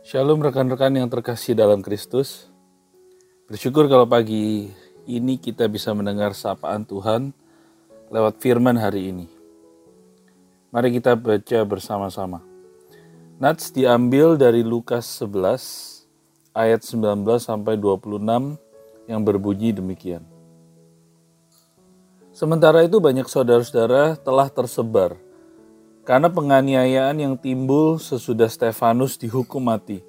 Shalom rekan-rekan yang terkasih dalam Kristus. Bersyukur kalau pagi ini kita bisa mendengar sapaan Tuhan lewat firman hari ini. Mari kita baca bersama-sama. Nats diambil dari Lukas 11 ayat 19 sampai 26 yang berbunyi demikian. Sementara itu banyak saudara-saudara telah tersebar karena penganiayaan yang timbul sesudah Stefanus dihukum mati.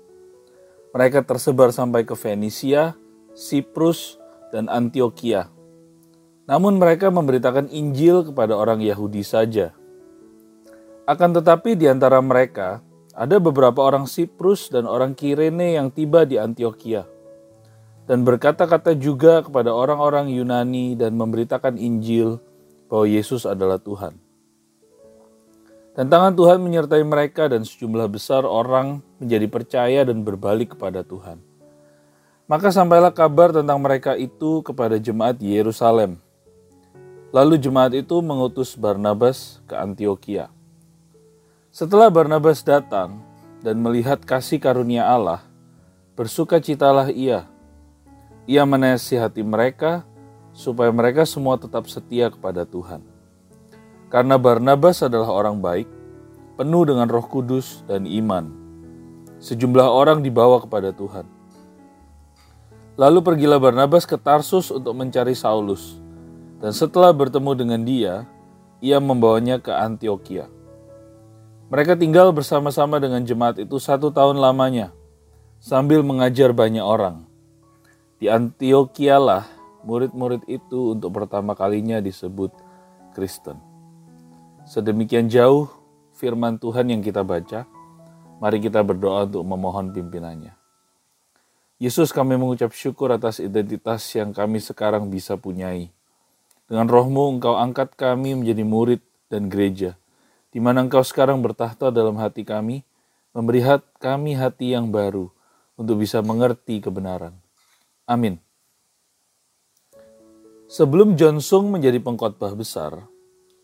Mereka tersebar sampai ke Venesia, Siprus, dan Antioquia. Namun mereka memberitakan Injil kepada orang Yahudi saja. Akan tetapi di antara mereka ada beberapa orang Siprus dan orang Kirene yang tiba di Antioquia dan berkata-kata juga kepada orang-orang Yunani dan memberitakan Injil bahwa Yesus adalah Tuhan. Dan tangan Tuhan menyertai mereka dan sejumlah besar orang menjadi percaya dan berbalik kepada Tuhan. Maka sampailah kabar tentang mereka itu kepada jemaat Yerusalem. Lalu jemaat itu mengutus Barnabas ke Antioquia. Setelah Barnabas datang dan melihat kasih karunia Allah, bersukacitalah ia. Ia menasihati mereka supaya mereka semua tetap setia kepada Tuhan. Karena Barnabas adalah orang baik, penuh dengan roh kudus dan iman. Sejumlah orang dibawa kepada Tuhan. Lalu pergilah Barnabas ke Tarsus untuk mencari Saulus. Dan setelah bertemu dengan dia, ia membawanya ke Antioquia. Mereka tinggal bersama-sama dengan jemaat itu satu tahun lamanya, sambil mengajar banyak orang. Di Antioquia lah murid-murid itu untuk pertama kalinya disebut Kristen. Sedemikian jauh firman Tuhan yang kita baca, mari kita berdoa untuk memohon pimpinannya. Yesus kami mengucap syukur atas identitas yang kami sekarang bisa punyai. Dengan rohmu engkau angkat kami menjadi murid dan gereja, di mana engkau sekarang bertahta dalam hati kami, memberi kami hati yang baru untuk bisa mengerti kebenaran. Amin. Sebelum John Sung menjadi pengkhotbah besar,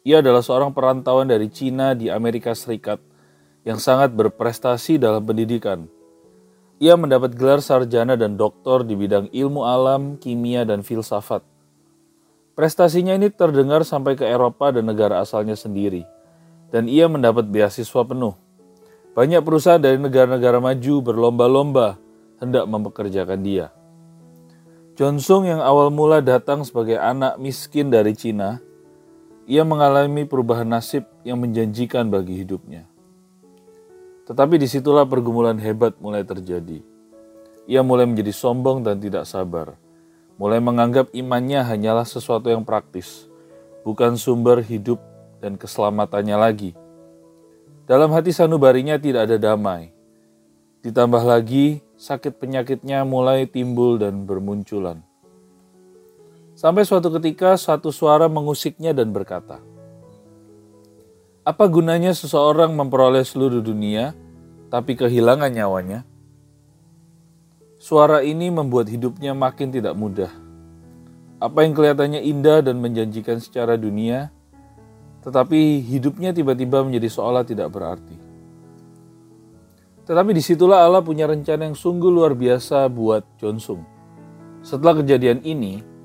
ia adalah seorang perantauan dari Cina di Amerika Serikat yang sangat berprestasi dalam pendidikan. Ia mendapat gelar sarjana dan doktor di bidang ilmu alam, kimia, dan filsafat. Prestasinya ini terdengar sampai ke Eropa dan negara asalnya sendiri, dan ia mendapat beasiswa penuh. Banyak perusahaan dari negara-negara maju berlomba-lomba hendak mempekerjakan dia. Johnson yang awal mula datang sebagai anak miskin dari Cina, ia mengalami perubahan nasib yang menjanjikan bagi hidupnya. Tetapi di situlah pergumulan hebat mulai terjadi. Ia mulai menjadi sombong dan tidak sabar. Mulai menganggap imannya hanyalah sesuatu yang praktis, bukan sumber hidup dan keselamatannya lagi. Dalam hati sanubarinya tidak ada damai. Ditambah lagi, sakit penyakitnya mulai timbul dan bermunculan. Sampai suatu ketika satu suara mengusiknya dan berkata, Apa gunanya seseorang memperoleh seluruh dunia, tapi kehilangan nyawanya? Suara ini membuat hidupnya makin tidak mudah. Apa yang kelihatannya indah dan menjanjikan secara dunia, tetapi hidupnya tiba-tiba menjadi seolah tidak berarti. Tetapi di situlah Allah punya rencana yang sungguh luar biasa buat Jonsung. Setelah kejadian ini,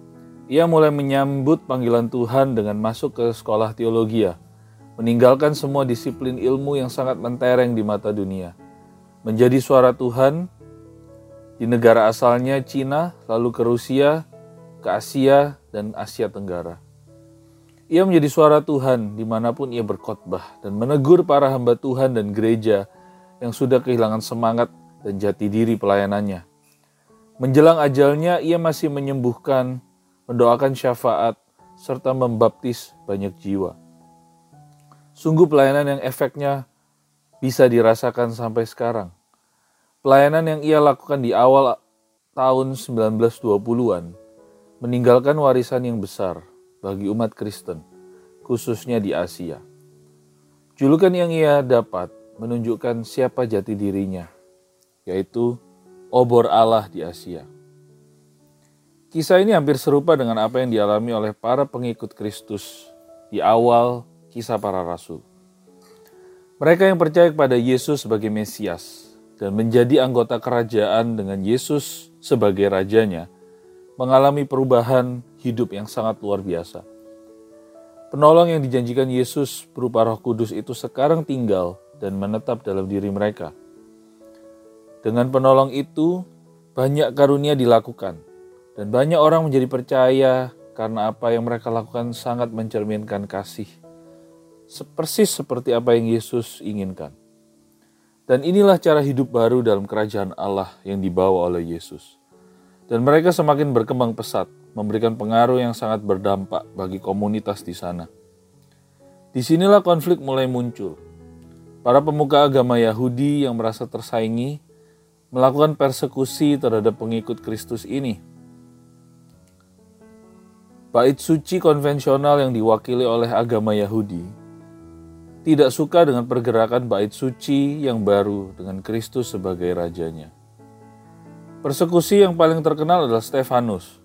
ia mulai menyambut panggilan Tuhan dengan masuk ke sekolah teologi, meninggalkan semua disiplin ilmu yang sangat mentereng di mata dunia, menjadi suara Tuhan di negara asalnya Cina, lalu ke Rusia, ke Asia, dan Asia Tenggara. Ia menjadi suara Tuhan di mana pun ia berkhotbah dan menegur para hamba Tuhan dan gereja yang sudah kehilangan semangat dan jati diri pelayanannya. Menjelang ajalnya, ia masih menyembuhkan, mendoakan syafaat, serta membaptis banyak jiwa. Sungguh pelayanan yang efeknya bisa dirasakan sampai sekarang. Pelayanan yang ia lakukan di awal tahun 1920-an meninggalkan warisan yang besar bagi umat Kristen, khususnya di Asia. Julukan yang ia dapat menunjukkan siapa jati dirinya, yaitu obor Allah di Asia. Kisah ini hampir serupa dengan apa yang dialami oleh para pengikut Kristus di awal kisah para rasul. Mereka yang percaya kepada Yesus sebagai Mesias dan menjadi anggota kerajaan dengan Yesus sebagai rajanya, mengalami perubahan hidup yang sangat luar biasa. Penolong yang dijanjikan Yesus berupa Roh Kudus itu sekarang tinggal dan menetap dalam diri mereka. Dengan penolong itu, banyak karunia dilakukan, dan banyak orang menjadi percaya karena apa yang mereka lakukan sangat mencerminkan kasih, persis seperti apa yang Yesus inginkan. Dan inilah cara hidup baru dalam kerajaan Allah yang dibawa oleh Yesus. Dan mereka semakin berkembang pesat, memberikan pengaruh yang sangat berdampak bagi komunitas di sana. Di sinilah konflik mulai muncul. Para pemuka agama Yahudi yang merasa tersaingi melakukan persekusi terhadap pengikut Kristus ini. Bait suci konvensional yang diwakili oleh agama Yahudi tidak suka dengan pergerakan bait suci yang baru dengan Kristus sebagai rajanya. Persekusi yang paling terkenal adalah Stefanus,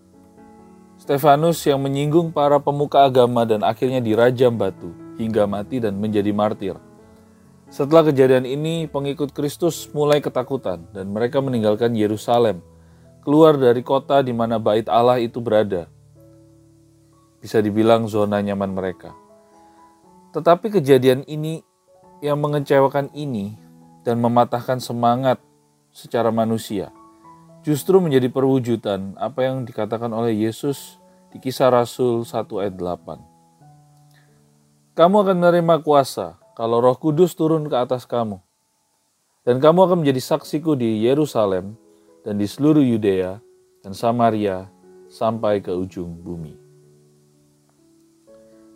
Stefanus yang menyinggung para pemuka agama dan akhirnya dirajam batu hingga mati dan menjadi martir. Setelah kejadian ini, pengikut Kristus mulai ketakutan dan mereka meninggalkan Yerusalem, keluar dari kota di mana bait Allah itu berada. Bisa dibilang zona nyaman mereka. Tetapi kejadian ini yang mengecewakan ini dan mematahkan semangat secara manusia justru menjadi perwujudan apa yang dikatakan oleh Yesus di kisah Rasul 1 ayat 8. Kamu akan menerima kuasa kalau roh kudus turun ke atas kamu. Dan kamu akan menjadi saksiku di Yerusalem dan di seluruh Yudea dan Samaria sampai ke ujung bumi.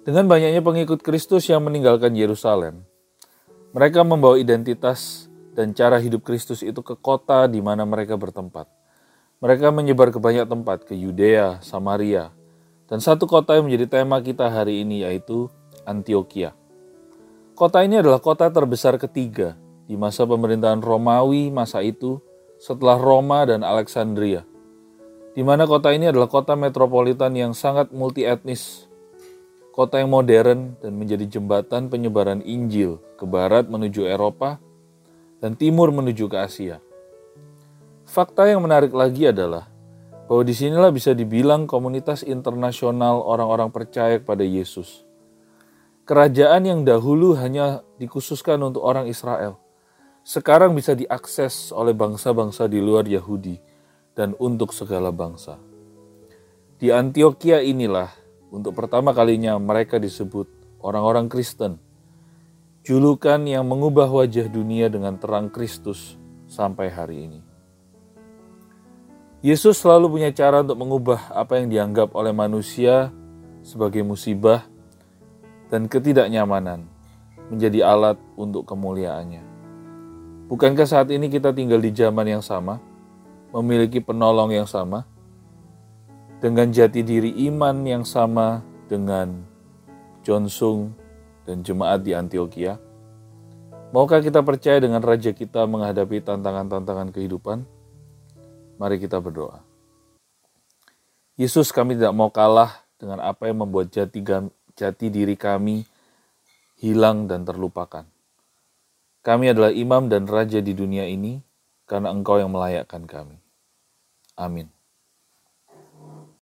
Dengan banyaknya pengikut Kristus yang meninggalkan Yerusalem, mereka membawa identitas dan cara hidup Kristus itu ke kota di mana mereka bertempat. Mereka menyebar ke banyak tempat, ke Yudea, Samaria, dan satu kota yang menjadi tema kita hari ini yaitu Antioquia. Kota ini adalah kota terbesar ketiga di masa pemerintahan Romawi masa itu setelah Roma dan Alexandria. Di mana kota ini adalah kota metropolitan yang sangat multi etnis, kota yang modern dan menjadi jembatan penyebaran Injil ke barat menuju Eropa dan timur menuju ke Asia. Fakta yang menarik lagi adalah bahwa di sinilah bisa dibilang komunitas internasional orang-orang percaya kepada Yesus. Kerajaan yang dahulu hanya dikhususkan untuk orang Israel, sekarang bisa diakses oleh bangsa-bangsa di luar Yahudi dan untuk segala bangsa. Di Antioquia inilah untuk pertama kalinya mereka disebut orang-orang Kristen, julukan yang mengubah wajah dunia dengan terang Kristus sampai hari ini. Yesus selalu punya cara untuk mengubah apa yang dianggap oleh manusia sebagai musibah dan ketidaknyamanan menjadi alat untuk kemuliaannya. Bukankah saat ini kita tinggal di zaman yang sama, memiliki penolong yang sama, dengan jati diri iman yang sama dengan John Sung dan jemaat di Antioquia? Maukah kita percaya dengan Raja kita menghadapi tantangan-tantangan kehidupan? Mari kita berdoa. Yesus kami tidak mau kalah dengan apa yang membuat jati, jati diri kami hilang dan terlupakan. Kami adalah imam dan raja di dunia ini karena engkau yang melayakkan kami. Amin.